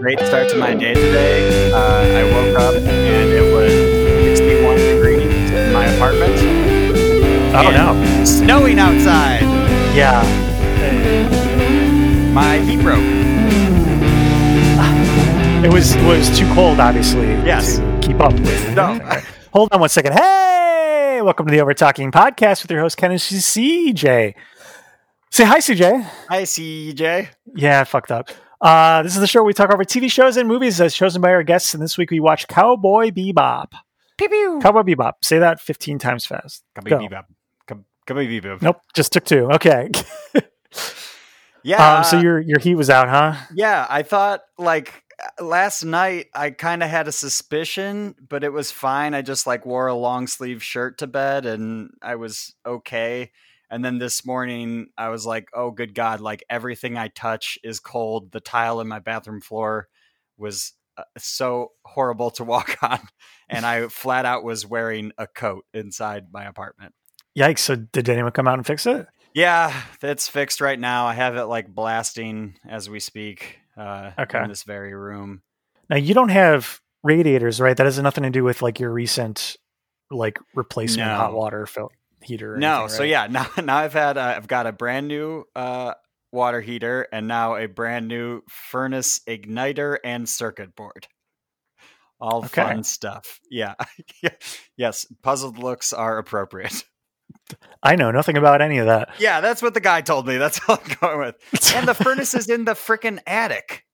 great start to my day today. Uh, I woke up and it was 61 degrees in my apartment. Oh no. Snowing outside. Yeah. My heat broke. It was was too cold, obviously, Yes. to keep up with. No. Hold on one second. Hey, welcome to the Over Talking Podcast with your host Ken and CJ. Say hi, CJ. Hi, CJ. Yeah, I fucked up. Uh, this is the show where we talk over TV shows and movies as chosen by our guests, and this week we watch Cowboy Bebop. Pew pew. Cowboy Bebop. Say that 15 times fast. Cowboy Go. bebop. Come come bebop. Nope, just took two. Okay. Yeah. um, so your your heat was out, huh? Yeah, I thought like last night I kind of had a suspicion, but it was fine. I just like wore a long sleeve shirt to bed and I was okay. And then this morning I was like, "Oh good god, like everything I touch is cold. The tile in my bathroom floor was uh, so horrible to walk on." And I flat out was wearing a coat inside my apartment. Yikes! So did anyone come out and fix it? Yeah, it's fixed right now. I have it like blasting as we speak uh, Okay. in this very room. Now you don't have radiators, right? That has nothing to do with like your recent like replacement No. hot water fil- heater. or No, anything, so right? yeah, now now I've had uh, I've got a brand new uh, water heater and now a brand new furnace igniter and circuit board. All Okay. fun stuff. Yeah. yes, puzzled looks are appropriate. I know nothing about any of that. Yeah, that's what the guy told me. That's all I'm going with. And the furnace is in the freaking attic.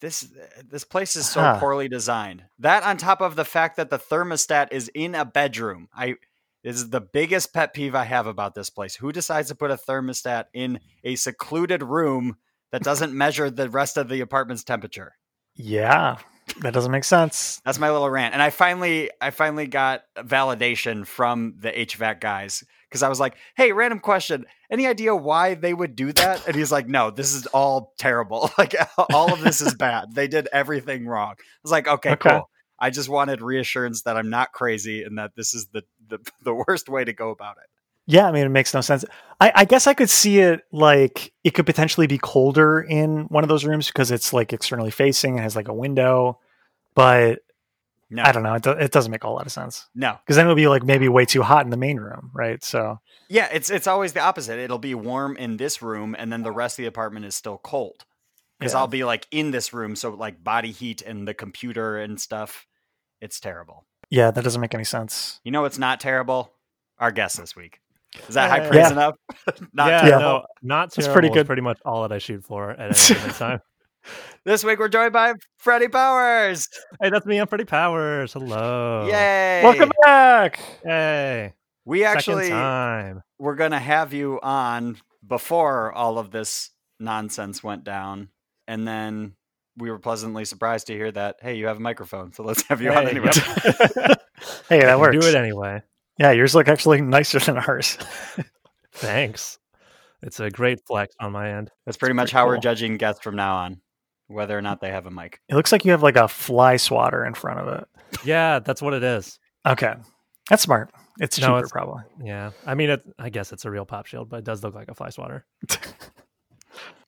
This this place is so Huh. poorly designed. That on top of the fact that the thermostat is in a bedroom. I this is the biggest pet peeve I have about this place. Who decides to put a thermostat in a secluded room that doesn't measure the rest of the apartment's temperature? yeah, that doesn't make sense. That's my little rant. And I finally I finally got validation from the HVAC guys because I was like, "Hey, random question. Any idea why they would do that?" And he's like, "No, this is all terrible. Like all of this is bad. They did everything wrong." I was like, "Okay, Okay. cool." I just wanted reassurance that I'm not crazy and that this is the the, the worst way to go about it. Yeah, I mean it makes no sense. I, I guess I could see it like it could potentially be colder in one of those rooms because it's like externally facing and has like a window, but No, I don't know. It, do- it doesn't make a lot of sense No, because then it would be like maybe way too hot in the main room, right? So yeah, it's it's always the opposite. It'll be warm in this room, and then the rest of the apartment is still cold. Because Yeah. I'll be like in this room, so like body heat and the computer and stuff. It's terrible. yeah, that doesn't make any sense. You know it's not terrible? Our guest this week. Is that high praise Yeah. enough? not yeah, terrible. no, not That's terrible. pretty is good. Pretty much all that I shoot for at any given time. This week we're joined by Freddie Powers. Hey, that's me. I'm Freddie Powers. Hello. Yay! Welcome back. Hey. We actually time. we're gonna have you on before all of this nonsense went down, and then we were pleasantly surprised to hear that hey, you have a microphone, so let's have you on Hey, anyway. hey, that You works. Do it anyway. Yeah, yours look actually nicer than ours. Thanks. It's a great flex on my end. That's pretty That's much pretty how we're judging guests from now on, whether or not they have a mic. It looks like you have like a fly swatter in front of it. Yeah, that's what it is. Okay, that's smart. It's No, cheaper, it's- probably. Yeah. I mean, it, I guess it's a real pop shield, but it does look like a fly swatter.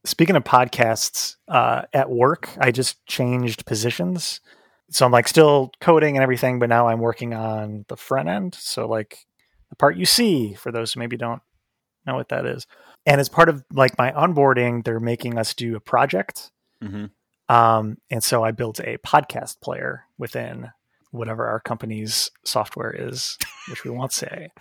Speaking of podcasts, uh, at work, I just changed positions. So I'm like still coding and everything, but now I'm working on the front end. So like the part you see for those who maybe don't know what that is. And as part of like my onboarding, they're making us do a project. hmm Um, and so I built a podcast player within whatever our company's software is, which we won't say.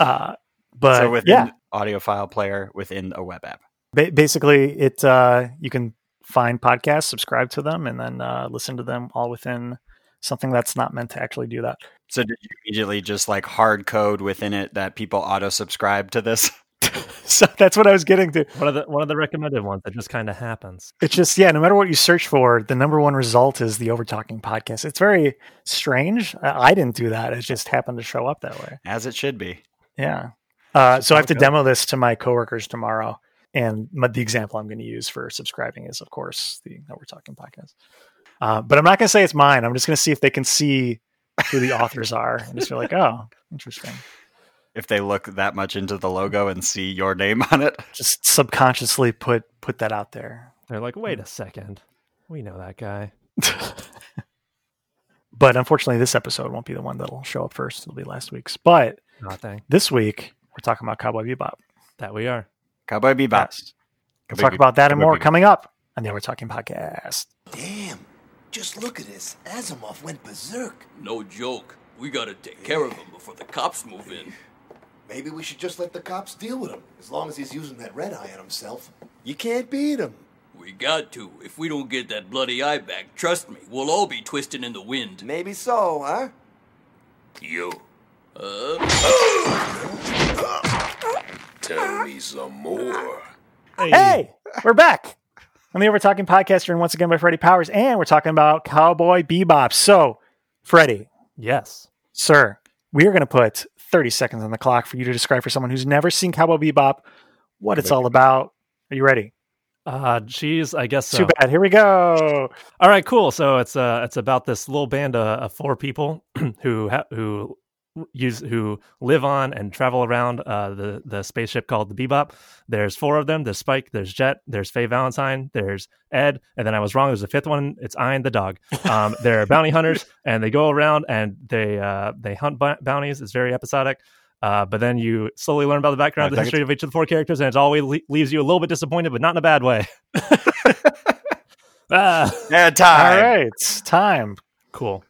Uh, but so within yeah, audio file player within a web app. Ba- basically it uh, you can find podcasts, subscribe to them, and then uh, listen to them all within something that's not meant to actually do that. So did you immediately just like hard code within it that people auto subscribe to this? so that's what I was getting to. One of the one of the recommended ones that just kind of happens. It's just yeah, no matter what you search for, the number one result is the Overtalking podcast. It's very strange. I, I didn't do that; it just happened to show up that way. As it should be. Yeah. Uh, so I have to Okay. demo this to my coworkers tomorrow, and the example I'm going to use for subscribing is, of course, the that we're talking podcast. Uh, but I'm not going to say it's mine. I'm just going to see if they can see who the authors are and just be like, oh, interesting. If they look that much into the logo and see your name on it. Just subconsciously put put that out there. They're like, wait a second. We know that guy. but unfortunately, this episode won't be the one that'll show up first. It'll be last week's. But Nothing. this week, we're talking about Cowboy Bebop. That we are. Cowboy Bebop. Yes. We'll Cowboy talk Bebop. about that and Cowboy more Bebop. coming up. And then we're talking podcast. Damn. Just look at this. Asimov went berserk. No joke. We gotta take care of him before the cops move in. Maybe we should just let the cops deal with him, as long as he's using that red eye on himself. You can't beat him. We got to. If we don't get that bloody eye back, trust me, we'll all be twisting in the wind. Maybe so, huh? You. Uh, Tell me some more. Hey, we're back on the Over Talking podcast, and once again by Freddie Powers, and we're talking about Cowboy Bebop. So, Freddie, Yes. sir, we are going to put 30 seconds on the clock for you to describe for someone who's never seen Cowboy Bebop what it's all about. Are you ready? Uh, geez, I guess so. Too bad. Here we go. All right, cool. So it's uh it's about this little band uh, of four people who ha- who use who live on and travel around uh the the spaceship called the Bebop. There's four of them. There's Spike. There's Jet. There's Faye Valentine. There's Ed. And then I was wrong. There's a fifth one. It's Ein the dog. Um, they're bounty hunters and they go around and they uh they hunt b- bounties. It's very episodic. Uh, but then you slowly learn about the background, the history of each of the four characters, and it always le- leaves you a little bit disappointed, but not in a bad way. ah, Yeah, time. right. It's time. cool.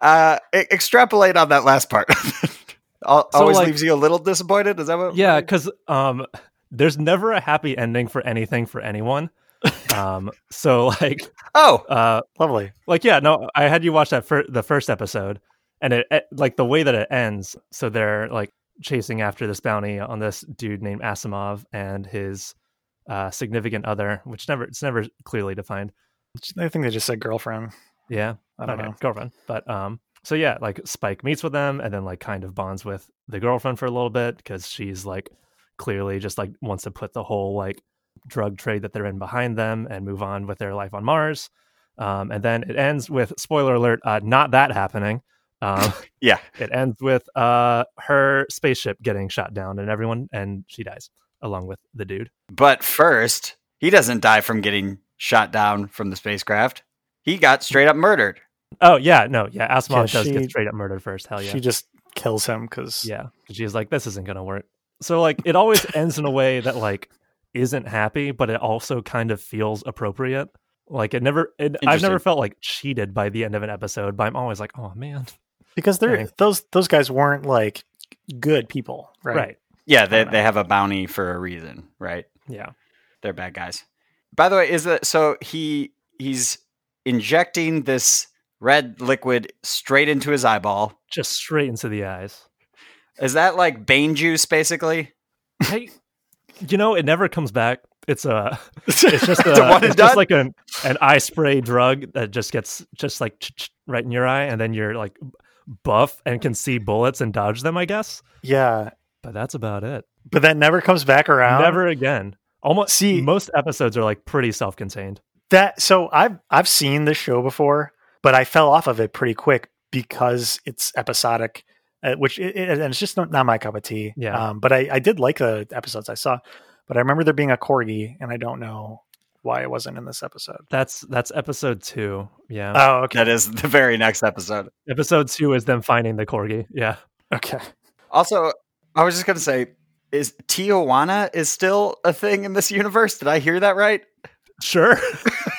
Uh, e- extrapolate on that last part. Al- So, Always like- leaves you a little disappointed. Is that what? Yeah, because um, there's never a happy ending for anything for anyone. Um, so like, Oh, uh, Lovely. like yeah, no, I had you watch that fir- the first episode, and it, it like the way that it ends. So they're like chasing after this bounty on this dude named Asimov and his uh, significant other, which never it's never clearly defined. I think they just said girlfriend. Yeah, I don't okay, know. girlfriend. But um, so yeah, like Spike meets with them and then like kind of bonds with the girlfriend for a little bit because she's like clearly just like wants to put the whole like drug trade that they're in behind them and move on with their life on Mars. Um, and then it ends with spoiler alert, uh, not that happening. Um, yeah. it ends with uh her spaceship getting shot down and everyone and she dies along with the dude. But first, he doesn't die from getting shot down from the spacecraft. He got straight up murdered. Oh yeah, no, yeah, Asimov Yeah, does she- get straight up murdered first. Hell yeah. She just kills him because yeah, she's like, this isn't gonna work. So like, it always ends in a way that like isn't happy, but it also kind of feels appropriate. Like it never, it, I've never felt like cheated by the end of an episode, but I'm always like, oh man, because they're Dang. those those guys weren't like good people, right? right? Yeah, they, they have a bounty for a reason, right? Yeah, They're bad guys. By the way, is that so? He he's injecting this red liquid straight into his eyeball. just straight into the eyes. Is that like Bane juice, basically? Hey, you know, it never comes back. It's a, it's just a a, one it's just like an an eye spray drug that just gets just like right in your eye, and then you're like buff and can see bullets and dodge them. I guess, Yeah, but that's about it. but that never comes back around. Never again. Almost See- most episodes are like pretty self-contained. that. So I've I've seen this show before, but I fell off of it pretty quick because it's episodic, uh, which it, it- and it's just not, not my cup of tea. Yeah. Um, but I, I did like the episodes I saw, but I remember there being a corgi, and I don't know why it wasn't in this episode. That's that's episode two. Yeah, Oh, okay, That is the very next episode. episode two is them finding the corgi. Yeah, okay. Also, I was just gonna say, is Tijuana is still a thing in this universe? Did I hear that right? sure.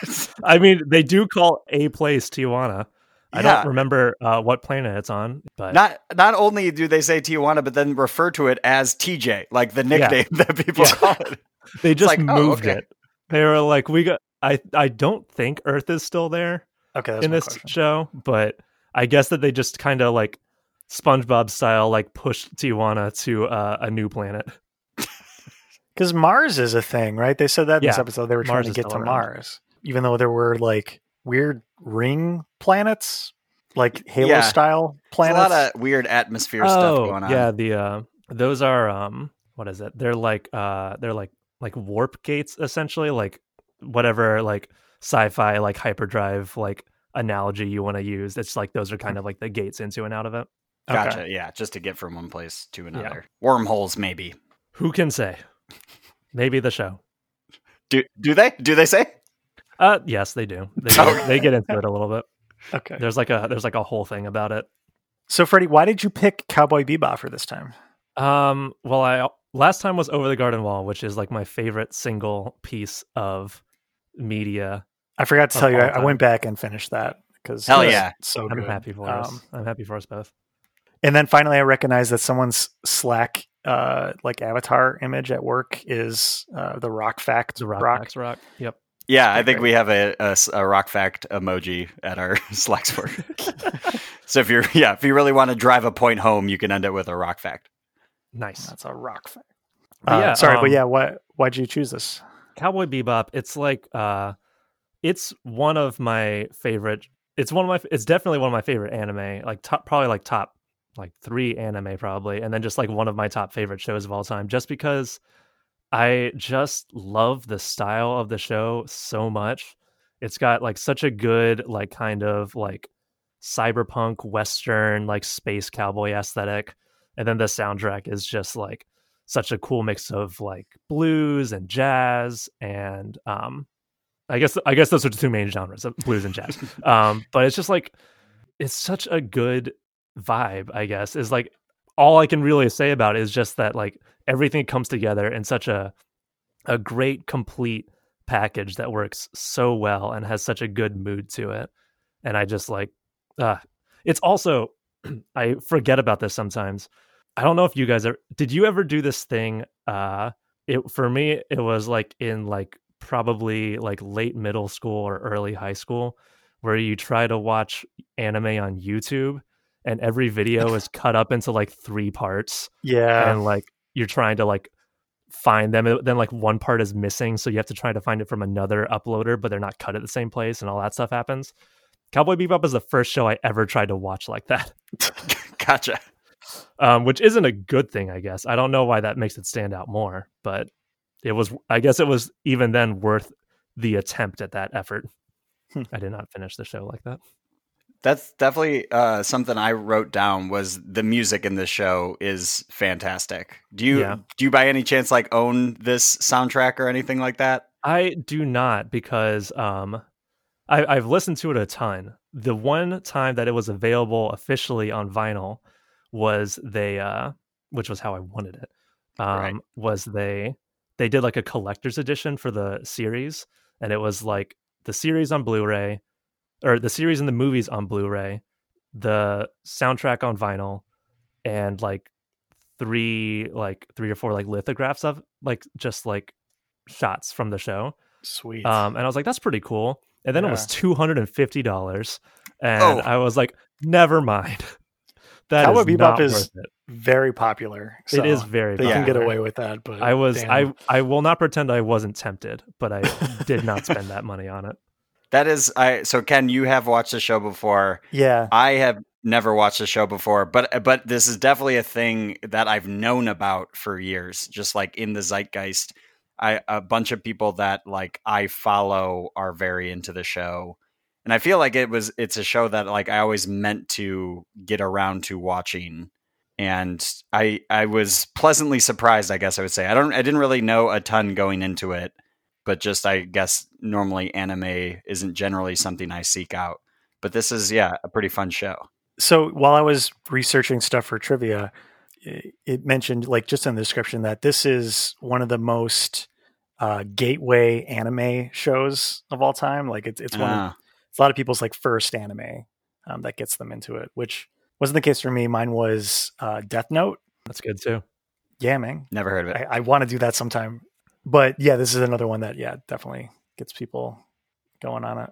I mean, they do call a place Tijuana. I don't remember uh, what planet it's on, but Not not only do they say Tijuana, but then refer to it as TJ, like the nickname that people Yeah. call it. they just like, oh, moved okay. it. They were like, we got. I I don't think Earth is still there Okay, in this question. show, but I guess that they just kind of like SpongeBob style, like pushed Tijuana to uh, a new planet. Because Mars is a thing, right? They said that in this episode. They were Mars trying to get to around. Mars, even though there were like weird ring planets, like Halo Yeah. style There's planets. a lot of weird atmosphere stuff going on. Oh, Yeah, the uh, those are um, what is it? They're like uh, they're like like warp gates essentially, like whatever like sci-fi like hyperdrive like analogy you want to use. It's like those are kind of like the gates into and out of it. Okay. Gotcha. Yeah, just to get from one place to another. Wormholes, maybe. Who can say? Maybe the show. Do do they? Do they say? Uh, yes, they do. They, Okay. they get into it a little bit. Okay. There's like a there's like a whole thing about it. So, Freddie, why did you pick Cowboy Bebop for this time? Um, well, I last time was Over the Garden Wall, which is like my favorite single piece of media. I forgot to tell you, I, I went back and finished that because Hell yeah. so I'm good. happy for us. Um, I'm happy for us both. And then finally, I recognized that someone's Slack, uh, like avatar image at work is uh, the Rock Fact The rock, Rock. Max rock. Yep. Yeah, I think we have a a rock fact emoji at our Slacks work. so if you're yeah, if you really want to drive a point home, you can end it with a rock fact. Nice. That's a Rock Fact. Uh, yeah, sorry, but um, yeah, what? Why'd you choose this? Cowboy Bebop. It's like uh, it's one of my favorite. It's one of my. It's definitely one of my favorite anime. Like top, probably like top like three anime probably, and then just like one of my top favorite shows of all time. Just because I just love the style of the show so much. It's got like such a good like kind of like cyberpunk western like space cowboy aesthetic, and then the soundtrack is just like such a cool mix of like blues and jazz and um I guess I guess those are the two main genres of blues and jazz. um but it's just like it's such a good vibe, I guess. Is like all I can really say about it is just that like everything comes together in such a a great complete package that works so well and has such a good mood to it. And I just like uh it's also I forget about this sometimes. I don't know if you guys are did you ever do this thing uh it for me it was like in like probably like late middle school or early high school where you try to watch anime on YouTube and every video is cut up into like three parts Yeah, and like you're trying to like find them then like one part is missing so you have to try to find it from another uploader but they're not cut at the same place and all that stuff happens. Cowboy bebop is the first show i ever tried to watch like that. Gotcha. um, which isn't a good thing i guess. I don't know why that makes it stand out more but it was i guess it was even then worth the attempt at that effort. Hmm. i did not finish the show like that That's definitely uh, something I wrote down. Was the music in this show is fantastic? Do you Yeah. do you by any chance like own this soundtrack or anything like that? I do not because um, I, I've listened to it a ton. The one time that it was available officially on vinyl was they, uh, which was how I wanted it. Um, Right. Was they they did like a collector's edition for the series, and it was like the series on Blu-ray, or the series and the movies on Blu-ray, the soundtrack on vinyl, and like three like three or four like lithographs of like just like shots from the show. sweet. Um, and I was like, that's pretty cool. And then it was two hundred and fifty dollars, and Oh. I was like, never mind. That Cowboy is Bebop not is worth it. very popular. So it is very. They can get away with that, but I was. damn. I. I will not pretend I wasn't tempted, but I did not spend that money on it. That is, I so Ken, you have watched the show before. yeah. I have never watched the show before, but but this is definitely a thing that I've known about for years. Just like in the zeitgeist, I a bunch of people that like I follow are very into the show, and I feel like it was it's a show that like I always meant to get around to watching, and I I was pleasantly surprised. I guess I would say I don't I didn't really know a ton going into it, but just I guess normally anime isn't generally something I seek out. But this is yeah a pretty fun show. So while I was researching stuff for trivia, it, it mentioned like just in the description that this is one of the most uh, gateway anime shows of all time. Like it's it's one of Ah, it's a lot of people's like first anime um, that gets them into it, which wasn't the case for me. Mine was uh, Death Note. That's good too. Yeah, man. never heard of it. I, I want to do that sometime. But yeah, this is another one that yeah definitely gets people going on it.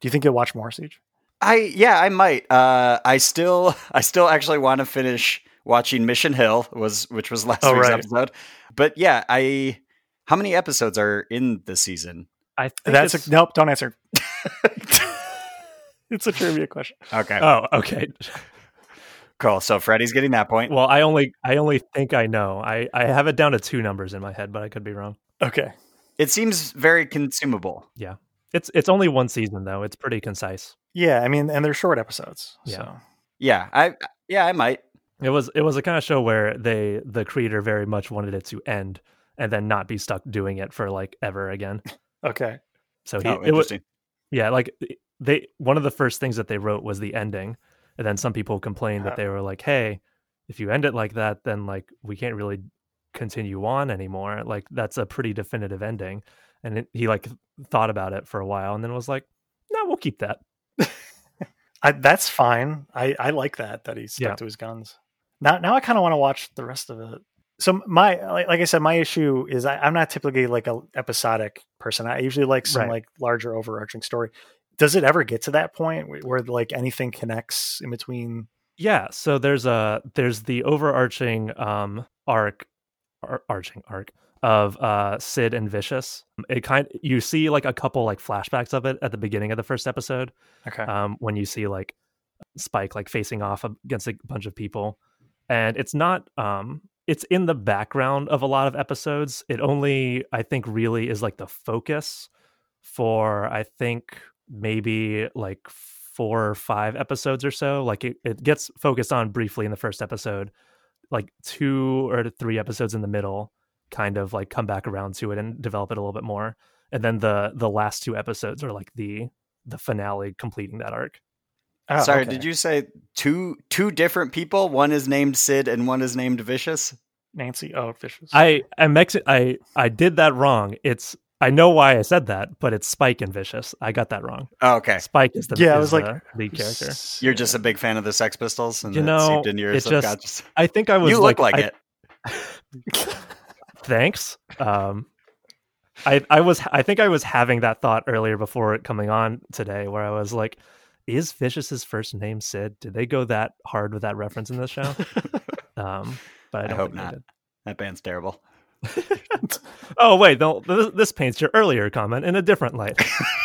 Do you think you'll watch more CJ? I yeah, I might. Uh, I still I still actually want to finish watching Mission Hill was which was last Oh, week's right. episode. But yeah, I how many episodes are in the season? I think That's it's- a, nope. Don't answer. it's a trivia question. Okay, Oh, okay. Cool. So Freddie's getting that point. Well, I only I only think I know. I I have it down to two numbers in my head, but I could be wrong. Okay. It seems very consumable. Yeah. It's it's only one season though. It's pretty concise. Yeah, I mean, and they're short episodes. Yeah. So Yeah, I yeah I might. It was it was a kind of show where they the creator very much wanted it to end and then not be stuck doing it for like ever again. okay. So he, Oh, it was, yeah, like they one of the first things that they wrote was the ending, and then some people complained that they were like, "Hey, if you end it like that, then like we can't really continue on anymore. Like that's a pretty definitive ending." And it, he like thought about it for a while, and then was like, "No, we'll keep that." I, that's fine. I, I like that that he stuck Yeah. to his guns. Now now I kind of want to watch the rest of it. So my like, like I said, my issue is I, I'm not typically like a episodic person. I usually like some Right. like larger overarching story. Does it ever get to that point where, where like anything connects in between? Yeah, so there's a there's the overarching um arc ar- arching arc of uh Sid and Vicious. It kind you see like a couple like flashbacks of it at the beginning of the first episode Okay. um when you see like Spike like facing off against a bunch of people. And it's not um it's in the background of a lot of episodes. It only I think really is like the focus for I think maybe like four or five episodes or so. Like it, it gets focused on briefly in the first episode, like two or three episodes in the middle, kind of like come back around to it and develop it a little bit more. And then the the last two episodes are like the the finale completing that arc. Oh, Sorry, okay. did you say two two different people? One is named Sid and one is named Vicious. Nancy? Oh, Vicious. I I Mexi- I I did that wrong. It's I know why I said that, but it's Spike and Vicious. I got that wrong. Oh, okay, Spike is the Yeah, I was like, the lead character. you're just a big fan of the Sex Pistols, and You that know, seeped into your it just- subconscious. I think I was you look like, I- it. thanks. Um, I I was I think I was having that thought earlier before it coming on today, where I was like, "Is Vicious's first name Sid? Did they go that hard with that reference in this show?" um, but I I don't hope not. That band's terrible. Oh wait, no, this, this paints your earlier comment in a different light.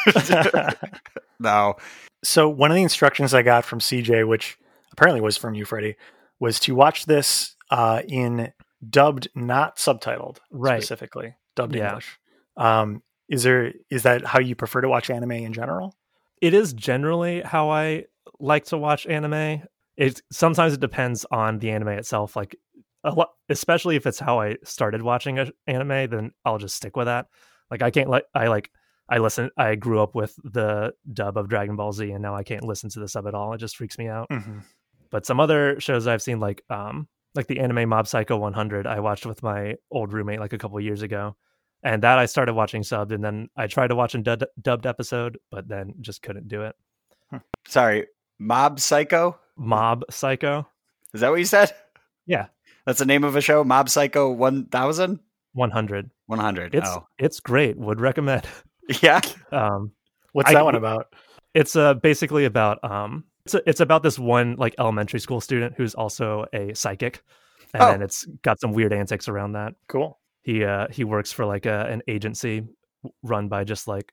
No, so one of the instructions I got from CJ, which apparently was from you, Freddie, was to watch this uh, in dubbed, not subtitled, Right. Specifically, dubbed Yeah. English. Um, is there is that how you prefer to watch anime in general? it is generally how I like to watch anime. It sometimes it depends on the anime itself. Like a lot, especially if it's how I started watching a anime, then I'll just stick with that. Like I can't like I like I listen. I grew up with the dub of Dragon Ball Z, and now I can't listen to the sub at all. It just freaks me out. Mm-hmm. But some other shows I've seen, like um like the anime Mob Psycho 100, I watched with my old roommate like a couple years ago. And that I started watching subbed, and then I tried to watch a dub- dubbed episode, but then just couldn't do it. sorry. Mob Psycho. Mob Psycho Is that what you said? Yeah. That's the name of a show. Mob Psycho One Thousand 100. One Hundred. It's Oh, it's great. Would recommend. yeah. Um, What's I- that one about? it's uh, basically about um, it's it's about this one like elementary school student who's also a psychic, and Oh. then it's got some weird antics around that. Cool. He uh he works for like a, an agency run by just like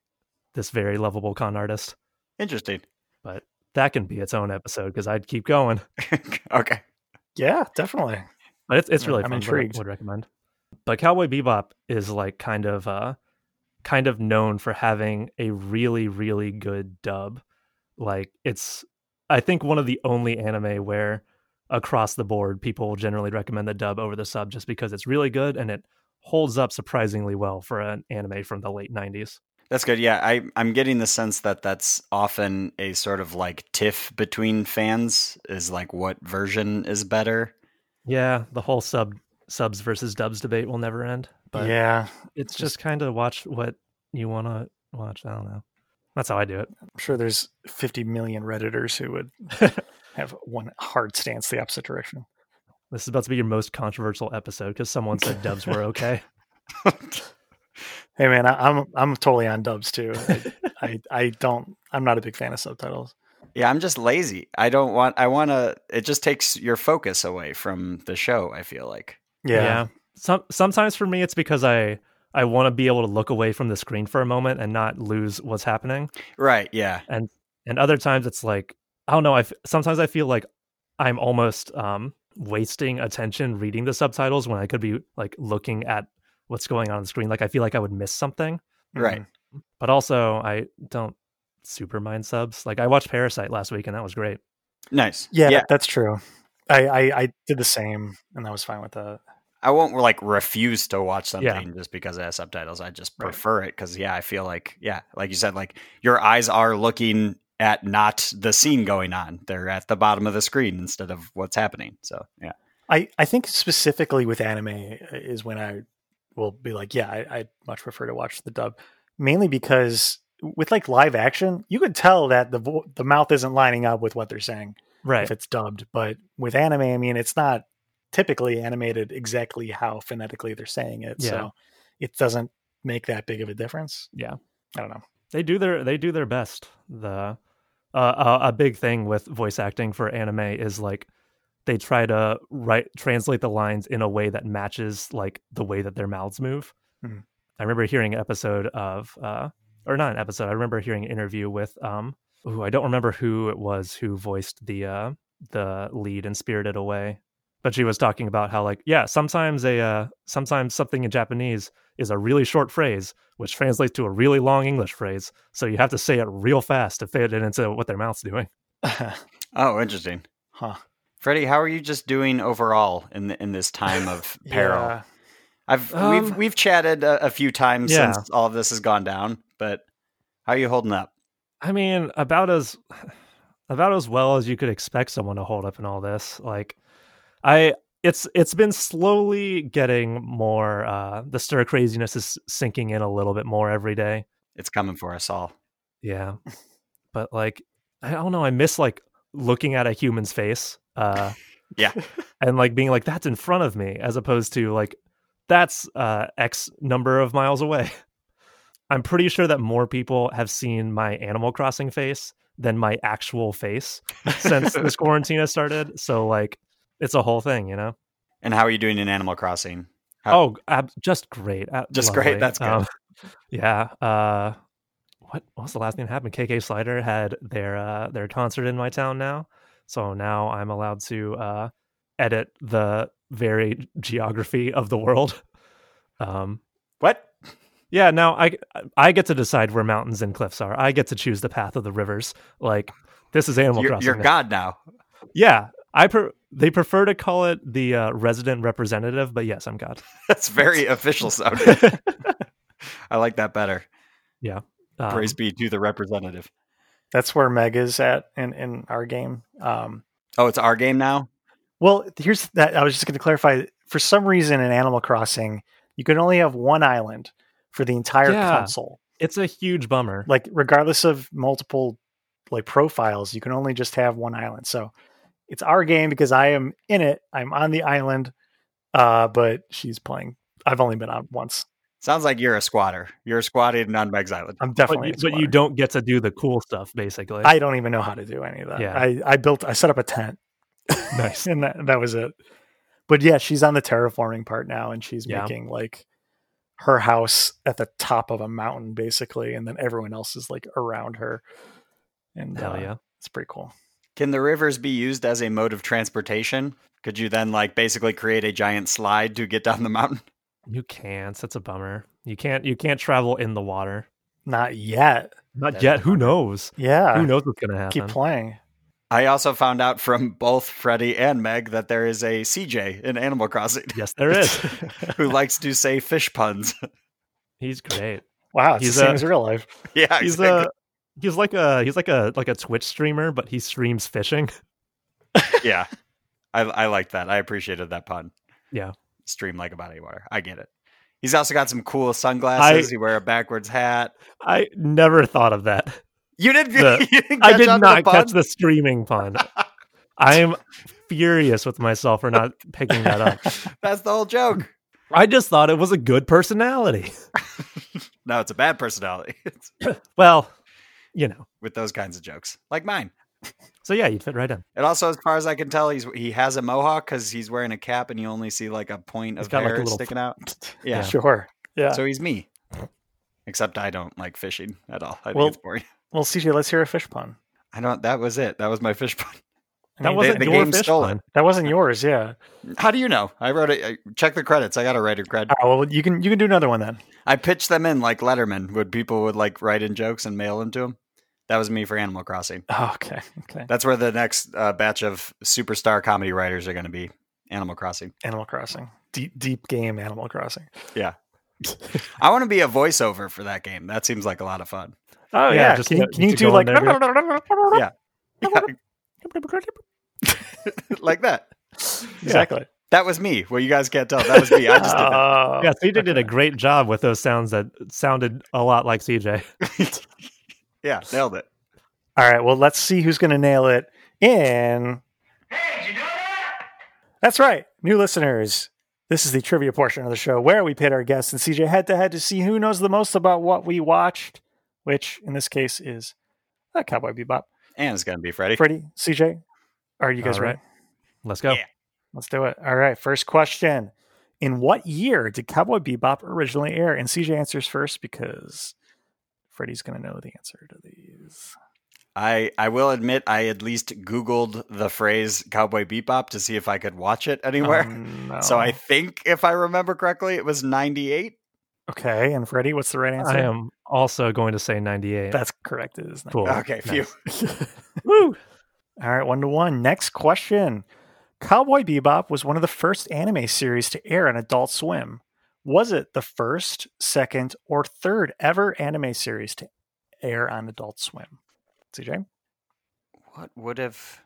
this very lovable con artist. Interesting. But that can be its own episode because I'd keep going. okay. Yeah, definitely. But it's it's I'm- really I'm fun. Would- intrigued. Would recommend. But Cowboy Bebop is like kind of uh kind of known for having a really really good dub. Like it's I think one of the only anime where across the board people generally recommend the dub over the sub just because it's really good and it holds up surprisingly well for an anime from the late 90s. That's good. Yeah, I, I'm getting the sense that that's often a sort of like tiff between fans is like what version is better. Yeah, the whole sub subs versus dubs debate will never end. But yeah, it's just kind of watch what you want to watch. I don't know. That's how I do it. I'm sure there's 50 million redditors who would have one hard stance the opposite direction. This is about to be your most controversial episode because someone said dubs were okay. Hey man, I, I'm I'm totally on dubs too. I, I I don't. I'm not a big fan of subtitles. Yeah, I'm just lazy. I don't want. I want to. It just takes your focus away from the show. I feel like. Yeah, Some sometimes for me it's because I I want to be able to look away from the screen for a moment and not lose what's happening. Right. Yeah. And and other times it's like I don't know. I f- sometimes I feel like I'm almost um wasting attention reading the subtitles when I could be like looking at what's going on on the screen. Like I feel like I would miss something. Right. Mhm. But also I don't super mind subs. Like I watched Parasite last week and that was great. Nice. Yeah, Yeah. that's true. I, I I did the same, and I was fine with that. I won't like refuse to watch something Yeah. just because it has subtitles. I just Right. prefer it because yeah, I feel like yeah, like you said, like your eyes are looking at not the scene going on; they're at the bottom of the screen instead of what's happening. So yeah, I, I think specifically with anime uh, is when I will be like, yeah, I, I much prefer to watch the dub, mainly because with like live action, you could tell that the vo- the mouth isn't lining up with what they're saying Right. if it's dubbed. But with anime, I mean, it's not typically animated exactly how phonetically they're saying it, Yeah. so it doesn't make that big of a difference. Yeah. I don't know. they do their they do their best. The uh, a, a big thing with voice acting for anime is like they try to write translate the lines in a way that matches like the way that their mouths move. Mhm. I remember hearing an episode of uh or not an episode. I remember hearing an interview with um ooh, I don't remember who it was who voiced the uh the lead in Spirited Away. But she was talking about how like yeah, sometimes a uh sometimes something in Japanese is a really short phrase which translates to a really long English phrase. So you have to say it real fast to fit it into what their mouth's doing. oh, interesting. huh. Freddie, how are you just doing overall in the, in this time of peril? Yeah. I've Um, we've we've chatted a, a few times Yeah. since all of this has gone down, but how are you holding up? I mean, about as about as well as you could expect someone to hold up in all this. Like I it's it's been slowly getting more uh the stir craziness is sinking in a little bit more every day. It's coming for us all. Yeah. But like I don't know, I miss like looking at a human's face. Uh Yeah. and like being like that's in front of me as opposed to like that's uh x number of miles away i'm pretty sure that more people have seen my animal crossing face than my actual face since this quarantine has started so like it's a whole thing you know And how are you doing in Animal Crossing? How- oh just great Uh, Just great, that's good. Um, yeah uh what, what was the last thing that happened kk slider had their uh their concert in my town now so now i'm allowed to uh edit the varied geography of the world um What? Yeah now i i get to decide where mountains and cliffs are i get to choose the path of the rivers like this is animal You're, crossing you're now. God now. yeah i per- they prefer to call it the uh, resident representative but yes i'm god That's very official sounding. I like that better. Um, Praise be to the representative. That's where Meg is at in, in our game. Um, Oh, it's our game now. Well, here's that. I was just going to clarify. For some reason, in Animal Crossing, you can only have one island for the entire Yeah. console. it's a huge bummer Like, regardless of multiple like profiles, you can only just have one island. So it's our game because I am in it. I'm on the island, uh, but she's playing. I've only been on once. Sounds like you're a squatter. You're squatting on Meg's Island. I'm but definitely. you, a but you don't get to do the cool stuff basically I don't even know how to do any of that. Yeah. I, I built. I set up a tent. Nice. and that, that was it. But yeah, she's on the terraforming part now, and she's Yeah. making like her house at the top of a mountain, basically, and then everyone else is like around her. And hell uh, yeah it's pretty cool. Can the rivers be used as a mode of transportation? Could you then like basically create a giant slide to get down the mountain? you can't that's a bummer you can't you can't travel in the water Not yet. not That's yet who knows Yeah, who knows what's gonna happen keep playing. I also found out from both Freddie and Meg that there is a CJ in Animal Crossing yes there is who likes to say fish puns. he's great Wow, it's He's the same a- as real life. yeah, he's exactly. a he's like a he's like a like a twitch streamer but he streams fishing yeah. I I like that. I appreciated that pun. Yeah. Stream like a body of water. I get it. He's also got some cool sunglasses. I- he wear a backwards hat. i never thought of that You didn't. The- you didn't i did on to the not pun? catch the streaming pun i am furious with myself for not picking that up That's the whole joke. i just thought it was a good personality No, it's a bad personality well you know with those kinds of jokes, like mine. so yeah you'd fit right in And also, as far as I can tell, he's he has a mohawk because he's wearing a cap, and you only see like a point He's of got, like, a hair little sticking out. Yeah. Sure. Yeah. So he's me. Except I don't like fishing at all. I think Well- it's boring. Well, CJ, let's hear a fish pun. I don't. That was it. That was my fish pun. I that wasn't the your game fish stole pun. that wasn't yours. Yeah. How do you know? I wrote it. I- Check the credits. I got a writer credit. Oh, well, you can you can do another one then. I pitched them in like Letterman. Would people would like write in jokes and mail them to him? That was me for Animal Crossing. Oh, okay. Okay. That's where the next uh, batch of superstar comedy writers are going to be. Animal Crossing. Animal Crossing. Deep deep game Animal Crossing. Yeah. I want to be a voiceover for that game. That seems like a lot of fun. Oh Yeah, yeah. just can, you- can you do like in Yeah. like that. exactly? That was me. Well, you guys can't tell. That was me. I just did that. Oh, Yeah, CJ did a great job with those sounds that sounded a lot like CJ. yeah, nailed it. All right. Well, let's see who's going to nail it in. Hey, Julia! That's right, new listeners. This is the trivia portion of the show where we pit our guests and CJ head to head to see who knows the most about what we watched, which in this case is a Cowboy Bebop. And it's going to be Freddie. Freddie, CJ, are you guys All right. ready? Let's go. Yeah. Let's do it. All right. First question. In what year did Cowboy Bebop originally air? And CJ answers first because Freddie's going to know the answer to these. I, I will admit I at least Googled the phrase Cowboy Bebop to see if I could watch it anywhere. Um, no. So I think, if I remember correctly, it was 98. Okay. And Freddie, what's the right answer? I am also going to say 98. That's correct. It is not. Cool. Okay, phew. Woo! All right, one to one. Next question. Cowboy Bebop was one of the first anime series to air on Adult Swim. Was it the first, second, or third ever anime series to air on Adult Swim? CJ? What would have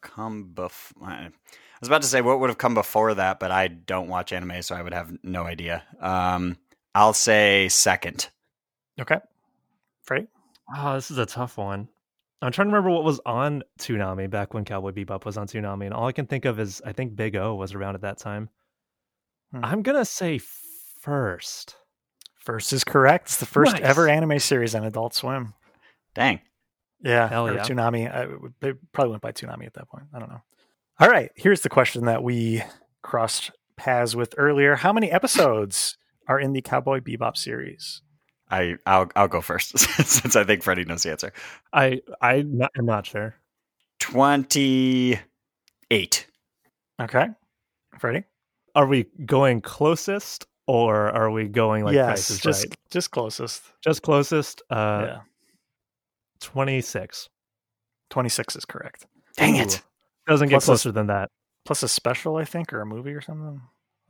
come before? I was about to say what would have come before that, but I don't watch anime, so I would have no idea. Um, I'll say second. Okay. Freddie? Oh, this is a tough one. I'm trying to remember what was on Toonami back when Cowboy Bebop was on Toonami, and all I can think of is I think Big O was around at that time. Hmm. I'm gonna say first. First is correct. It's the first Nice. ever anime series on Adult Swim. Dang. Yeah, Hell or yeah. Toonami. I, they probably went by Toonami at that point. I don't know. All right, here's the question that we crossed paths with earlier. How many episodes are in the Cowboy Bebop series? I I'll I'll go first since I think Freddie knows the answer. I I not, I'm not sure. Twenty eight. Okay, Freddie. Are we going closest or are we going like yes, just Right? just closest. Just closest. Uh, yeah, 26. twenty six is correct. Dang Ooh. it. Doesn't get Plus a- closer than that. Plus a special, I think, or a movie or something.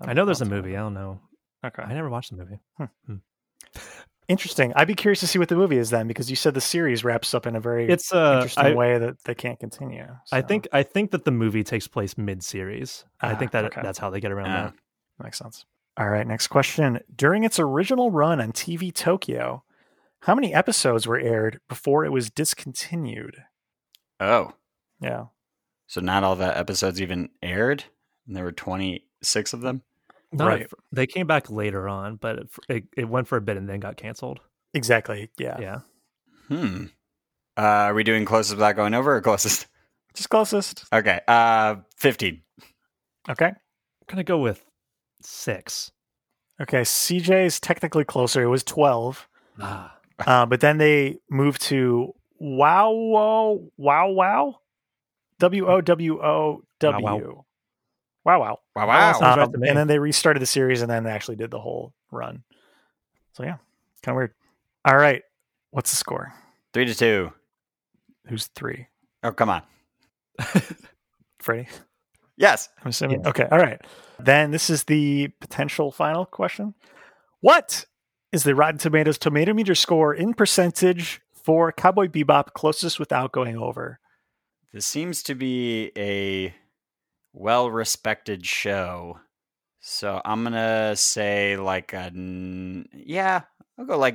I know there's a movie. I don't know. Okay, I never watched the movie. interesting. I'd be curious to see what the movie is then, because you said the series wraps up in a very It's uh, interesting I, way that they can't continue. I think I think that the movie takes place mid-series. I Ah, think that okay. that's how they get around Ah. that. makes sense. All right, next question. During its original run on TV Tokyo, how many episodes were aired before it was discontinued? Oh, Yeah. so not all the episodes even aired, and there were twenty six of them. Not Right. at they came back later on, but it, it, it went for a bit and then got canceled. Exactly. Yeah. Yeah. Hmm. Uh, are we doing closest without going over or closest? Just closest. Okay. Uh, fifteen. Okay. I'm gonna go with six. Okay. CJ's technically closer. It was 12. Ah. Uh, but then they moved to Wow Wow Wow Wow W O W O W. Wow, Wow Wow. Wow! Wow. Um, to me. and then they restarted the series and then they actually did the whole run. So yeah, kind of weird. All right. What's the score? Three to two. Who's three? Oh, come on. Freddie? Yes. I'm assuming. Yes. Okay. All right. Then this is the potential final question. What is the Rotten Tomatoes tomato meter score in percentage for Cowboy Bebop closest without going over? This seems to be a well respected show. So I'm going to say like a, Yeah, I'll go like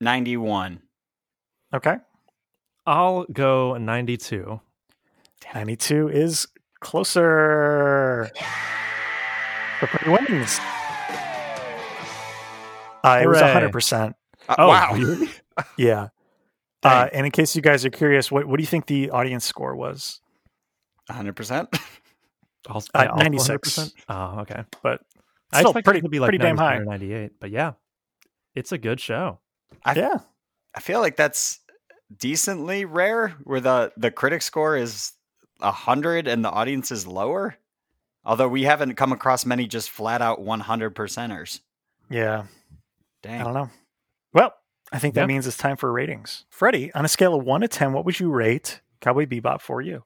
91. Okay. I'll go 92. 92 is closer. So Freddie wins. Uh, it was 100%. Uh, Oh, wow. really? Yeah. Uh, and in case you guys are curious, what, what do you think the audience score was? 100%. I'll, Uh, yeah, I'll 96. 100%. Oh, okay. But I still expected pretty, it to be like pretty damn high. 98, but yeah, it's a good show. I- Yeah. I feel like that's decently rare where the, the critic score is 100 and the audience is lower. Although we haven't come across many just flat out 100 percenters. Yeah. Dang. I don't know. Well, I think that Yeah. means it's time for ratings. Freddie, on a scale of 1 to 10, what would you rate Cowboy Bebop for you?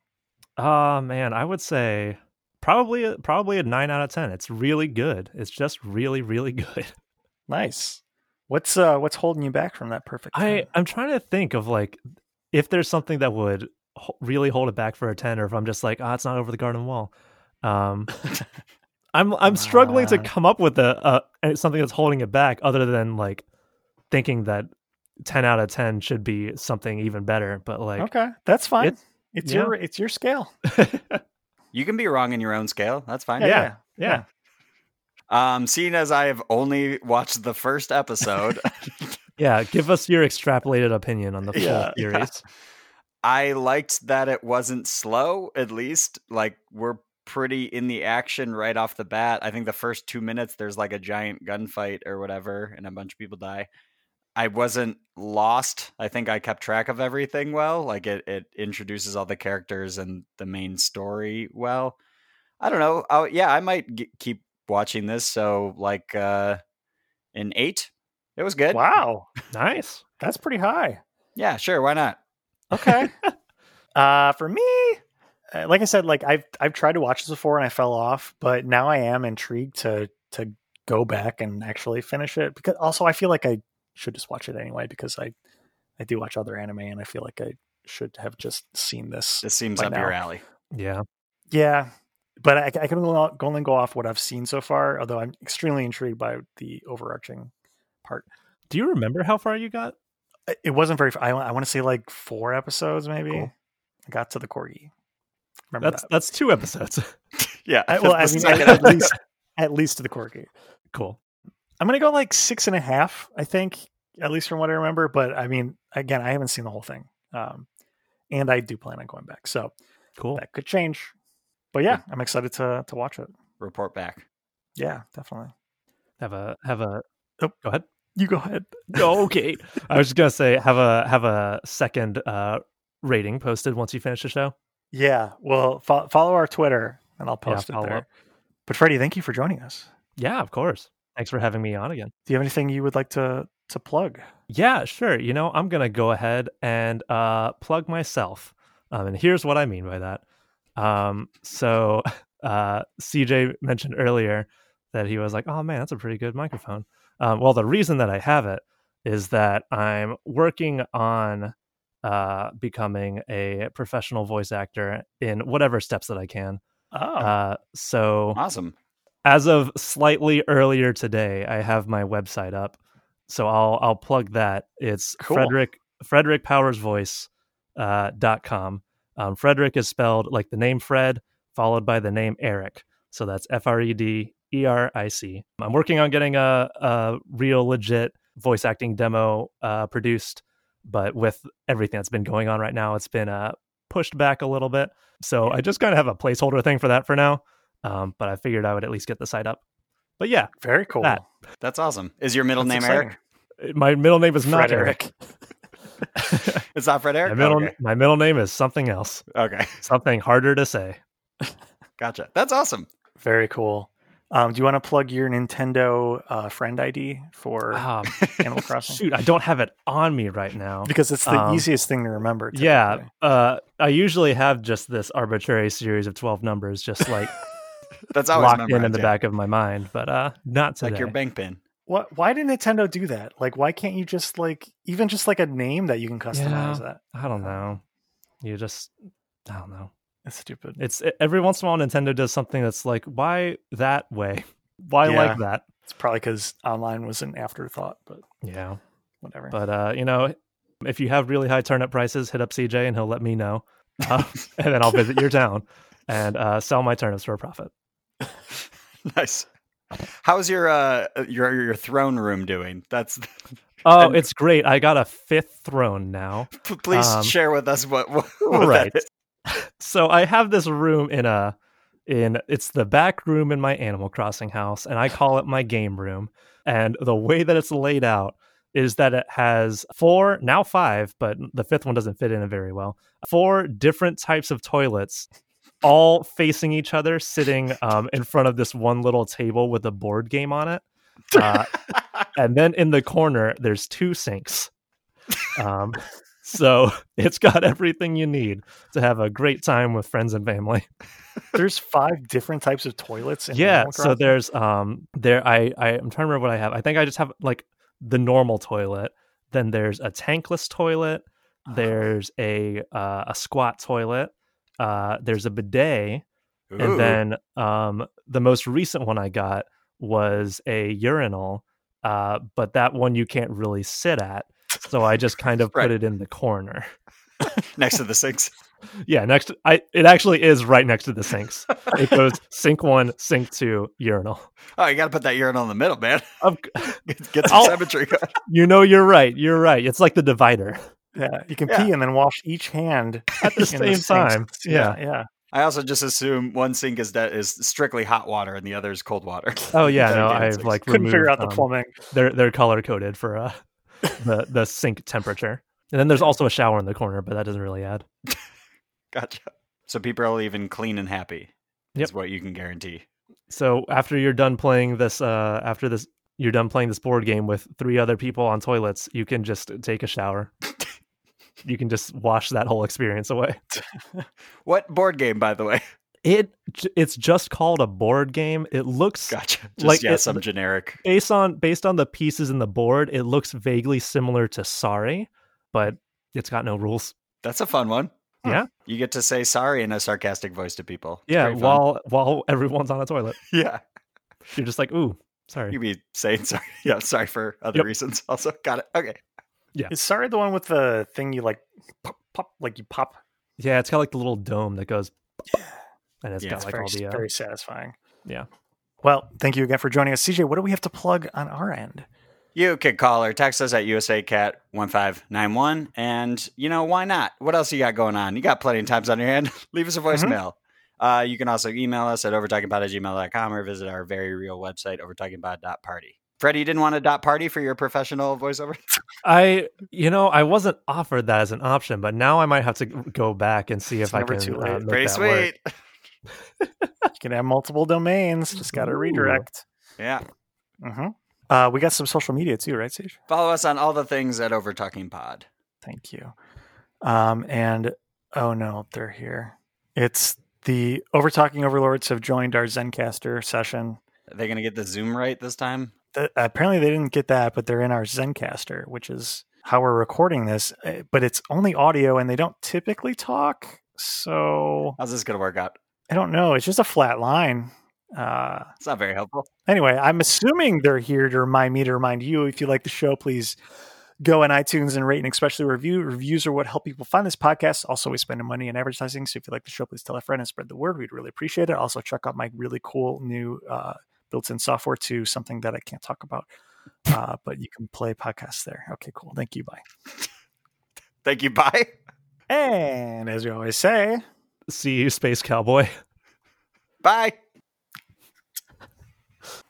Oh man, I would say probably a, probably a nine out of ten. It's really good. It's just really really good. Nice. What's uh what's holding you back from that perfect? I 10? I'm trying to think of like if there's something that would really hold it back for a ten, or if I'm just like, ah, it's not over the garden wall. Um, I'm I'm struggling to come up with a, a something that's holding it back, other than like thinking that ten out of ten should be something even better. But like, okay, that's fine. it's- It's, yeah. your it's your scale. You can be wrong in your own scale. That's fine. Yeah. yeah, Um, seeing as I have only watched the first episode, yeah. Give us your extrapolated opinion on the full Yeah. series. I liked that it wasn't slow, at least. Like, we're pretty in the action right off the bat. I think the first two minutes, there's like a giant gunfight or whatever, and a bunch of people die. I wasn't lost. I think I kept track of everything well. Like, it, it introduces all the characters and the main story well. I don't know. Oh, yeah, I might g- keep watching this. So, like, uh, an eight. It was good. Wow, Nice. that's pretty high. Yeah, sure. Why not? Okay. uh, for me, uh, like I said, like I've I've tried to watch this before and I fell off, but now I am intrigued to to go back and actually finish it because also I feel like I should just watch it anyway because I I do watch other anime and I feel like I should have just seen this. This seems By up your alley. Yeah. Yeah, but I, I can only only go off what I've seen so far. Although I'm extremely intrigued by the overarching part. Do you remember how far you got? It- It wasn't very. I, I want to say like four episodes, maybe. Cool. I got to the corgi. Remember That's that? that's two episodes. Yeah. I, well, I mean, at, least at least to the corgi. cool. I'm gonna go like six and a half. I think, at least from what I remember. But I mean, again, I haven't seen the whole thing, um, and I do plan on going back, so Cool. that could change. But yeah, I'm excited to to watch it. report back. Yeah, definitely. Have a have a. Oh. go ahead. You go ahead. Oh, okay. I was just gonna say have a have a second uh rating posted once you finish the show. Yeah, well, fo- follow our Twitter, and I'll Yeah, post it there. up. But Freddie, thank you for joining us. Yeah, of course. Thanks for having me on again. Do you have anything you would like to to plug? Yeah, sure. You know, I'm gonna go ahead and uh, plug myself, um, and here's what I mean by that. Um, so, uh, CJ mentioned earlier that he was like, "Oh man, that's a pretty good microphone." Um, well, the reason that I have it is that I'm working on uh, becoming a professional voice actor in whatever steps that I can. Oh, Uh, so, Awesome. As of slightly earlier today, I have my website up. So I'll I'll plug that. It's Cool. Frederick Frederick Powers Voice uh, dot com. Um, Frederick is spelled like the name Fred followed by the name Eric. So that's F R E D E R I C. I'm working on getting a, a real legit voice acting demo uh, produced, but with everything that's been going on right now, it's been uh, pushed back a little bit. So I just kind of have a placeholder thing for that for now. Um, but I figured I would at least get the site up. But yeah, very cool. that. That's awesome. Is your middle That's name exciting. Eric? my middle name is not Fred Eric. It's not Fred my Eric? middle okay. my middle name is something else, okay. something harder to say. Gotcha. That's awesome. Very cool. Um, do you want to plug your Nintendo uh, friend ID for Um, Animal Crossing? shoot, I don't have it on me right now. Because it's the Um, easiest thing to remember. Yeah, uh, I usually have just this arbitrary series of twelve numbers, just like That's always locked in in the yeah. back of my mind. But uh, not today. Like your bank pin. What? Why did Nintendo do that? Like, why can't you just like even just like a name that you can customize? Yeah. That I don't know. You just I don't know. it's stupid. It's every once in a while Nintendo does something that's like, why that way? Why Yeah. like that? It's probably because online was an afterthought, but Yeah. whatever. But uh, you know, if you have really high turnip prices, hit up CJ and he'll let me know, uh, and then I'll visit your town and uh, sell my turnips for a profit. nice. How's your uh your your throne room doing? That's Oh, it's great! I got a fifth throne now. please Um, share with us what, what, what right. So I have this room in a in it's the back room in my Animal Crossing house, and I call it my game room. And the way that it's laid out is that it has four, now five, but the fifth one doesn't fit in it very well. Four different types of toilets, all facing each other, sitting um, in front of this one little table with a board game on it. Uh, and then in the corner, there's two sinks. Um, so it's got everything you need to have a great time with friends and family. There's five different types of toilets. In yeah, Animal so there's um there I, I I'm trying to remember what I have. I think I just have like the normal toilet. Then there's a tankless toilet. There's a uh, a squat toilet. Uh, there's a bidet, Ooh. and then um the most recent one I got was a urinal. Uh, but that one you can't really sit at, so I just kind of Right. put it in the corner. next to the sinks. Yeah, next I it actually is right next to the sinks. It goes sink one, sink two, urinal. Oh, you got to put that urinal in the middle, man. Get, get some symmetry. you know, you're right. You're right. It's like the divider yeah, you can Yeah. pee and then wash each hand at the same sinks. time. Yeah, Yeah. yeah. I also just assume one sink is that is strictly hot water and the other is cold water. Oh yeah, no, I've like Couldn't figure out the um, plumbing. They're they're color coded for uh, the the sink temperature, and then there's also a shower in the corner, but that doesn't really add. Gotcha. So people are leaving clean and happy. Yep. Is what you can guarantee. So after you're done playing this, uh, after this, you're done playing this board game with three other people on toilets. You can just take a shower. You can just wash that whole experience away. What board game, by the way? It it's just called a board game. It looks Gotcha. Just, Like, yeah, it- some generic. based on based on the pieces in the board. It looks vaguely similar to Sorry, but it's got no rules. That's a fun one. Hmm. Yeah. You get to say sorry in a sarcastic voice to people. It's Yeah, while while everyone's on a toilet, yeah, you're just like, "Ooh, sorry." you be saying sorry. Yeah, sorry for other Yep. reasons. Also, got it. Okay. Is sorry the one with the thing you like pop, pop like you pop? Yeah, it's got like the little dome that goes, and it's Yeah, got it's like very, all the uh, very satisfying. yeah. Well, thank you again for joining us, CJ. What do we have to plug on our end? You could call or text us at USACat1591. And, you know, why not? What else you got going on? You got plenty of times on your hand. Leave us a voicemail. Uh, you can also email us at overtalkingpod at gmail.com or visit our very real website, overtalkingpod.party. Freddie, you didn't want a dot party for your professional voiceover? I, you know, I wasn't offered that as an option, but now I might have to go back and see It's if I never can. too uh, late. make Pretty that work. sweet. You can have multiple domains. Just got to redirect. Yeah. hmm Uh, we got some social media too, right, Sage? Follow us on all the things at Overtalking Pod. Thank you. Um, and oh no, they're here. It's the Overtalking Overlords have joined our Zencastr session. Are they going to get the Zoom right this time? Th- apparently, they didn't get that, but they're in our Zencastr, which is how we're recording this. uh, But it's only audio, and they don't typically talk. So How's this going to work out? I don't know. It's just a flat line. Uh, It's not very helpful. Anyway, I'm assuming they're here to remind me to remind you. If you like the show, please go on iTunes and rate and especially review. Reviews are what help people find this podcast. Also, we spend money in advertising. So if you like the show, please tell a friend and spread the word. We'd really appreciate it. Also, check out my really cool new uh, built-in software to something that I can't talk about. Uh, but you can play podcasts there. Okay, cool. Thank you. Bye. Thank you. Bye. And as we always say, See you, Space Cowboy. Bye.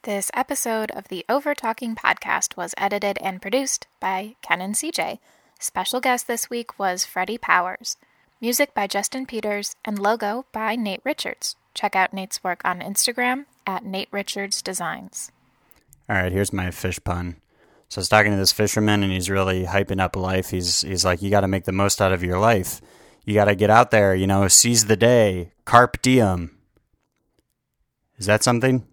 This episode of the Over Talking podcast was edited and produced by Ken and CJ. Special guest this week was Freddie Powers. Music by Justin Peters and logo by Nate Richards. Check out Nate's work on Instagram at Nate Richards Designs. All right, here's my fish pun. So I was talking to this fisherman, and he's really hyping up life. He's he's like, you got to make the most out of your life. You got to get out there, you know, seize the day, carp diem. Is that something?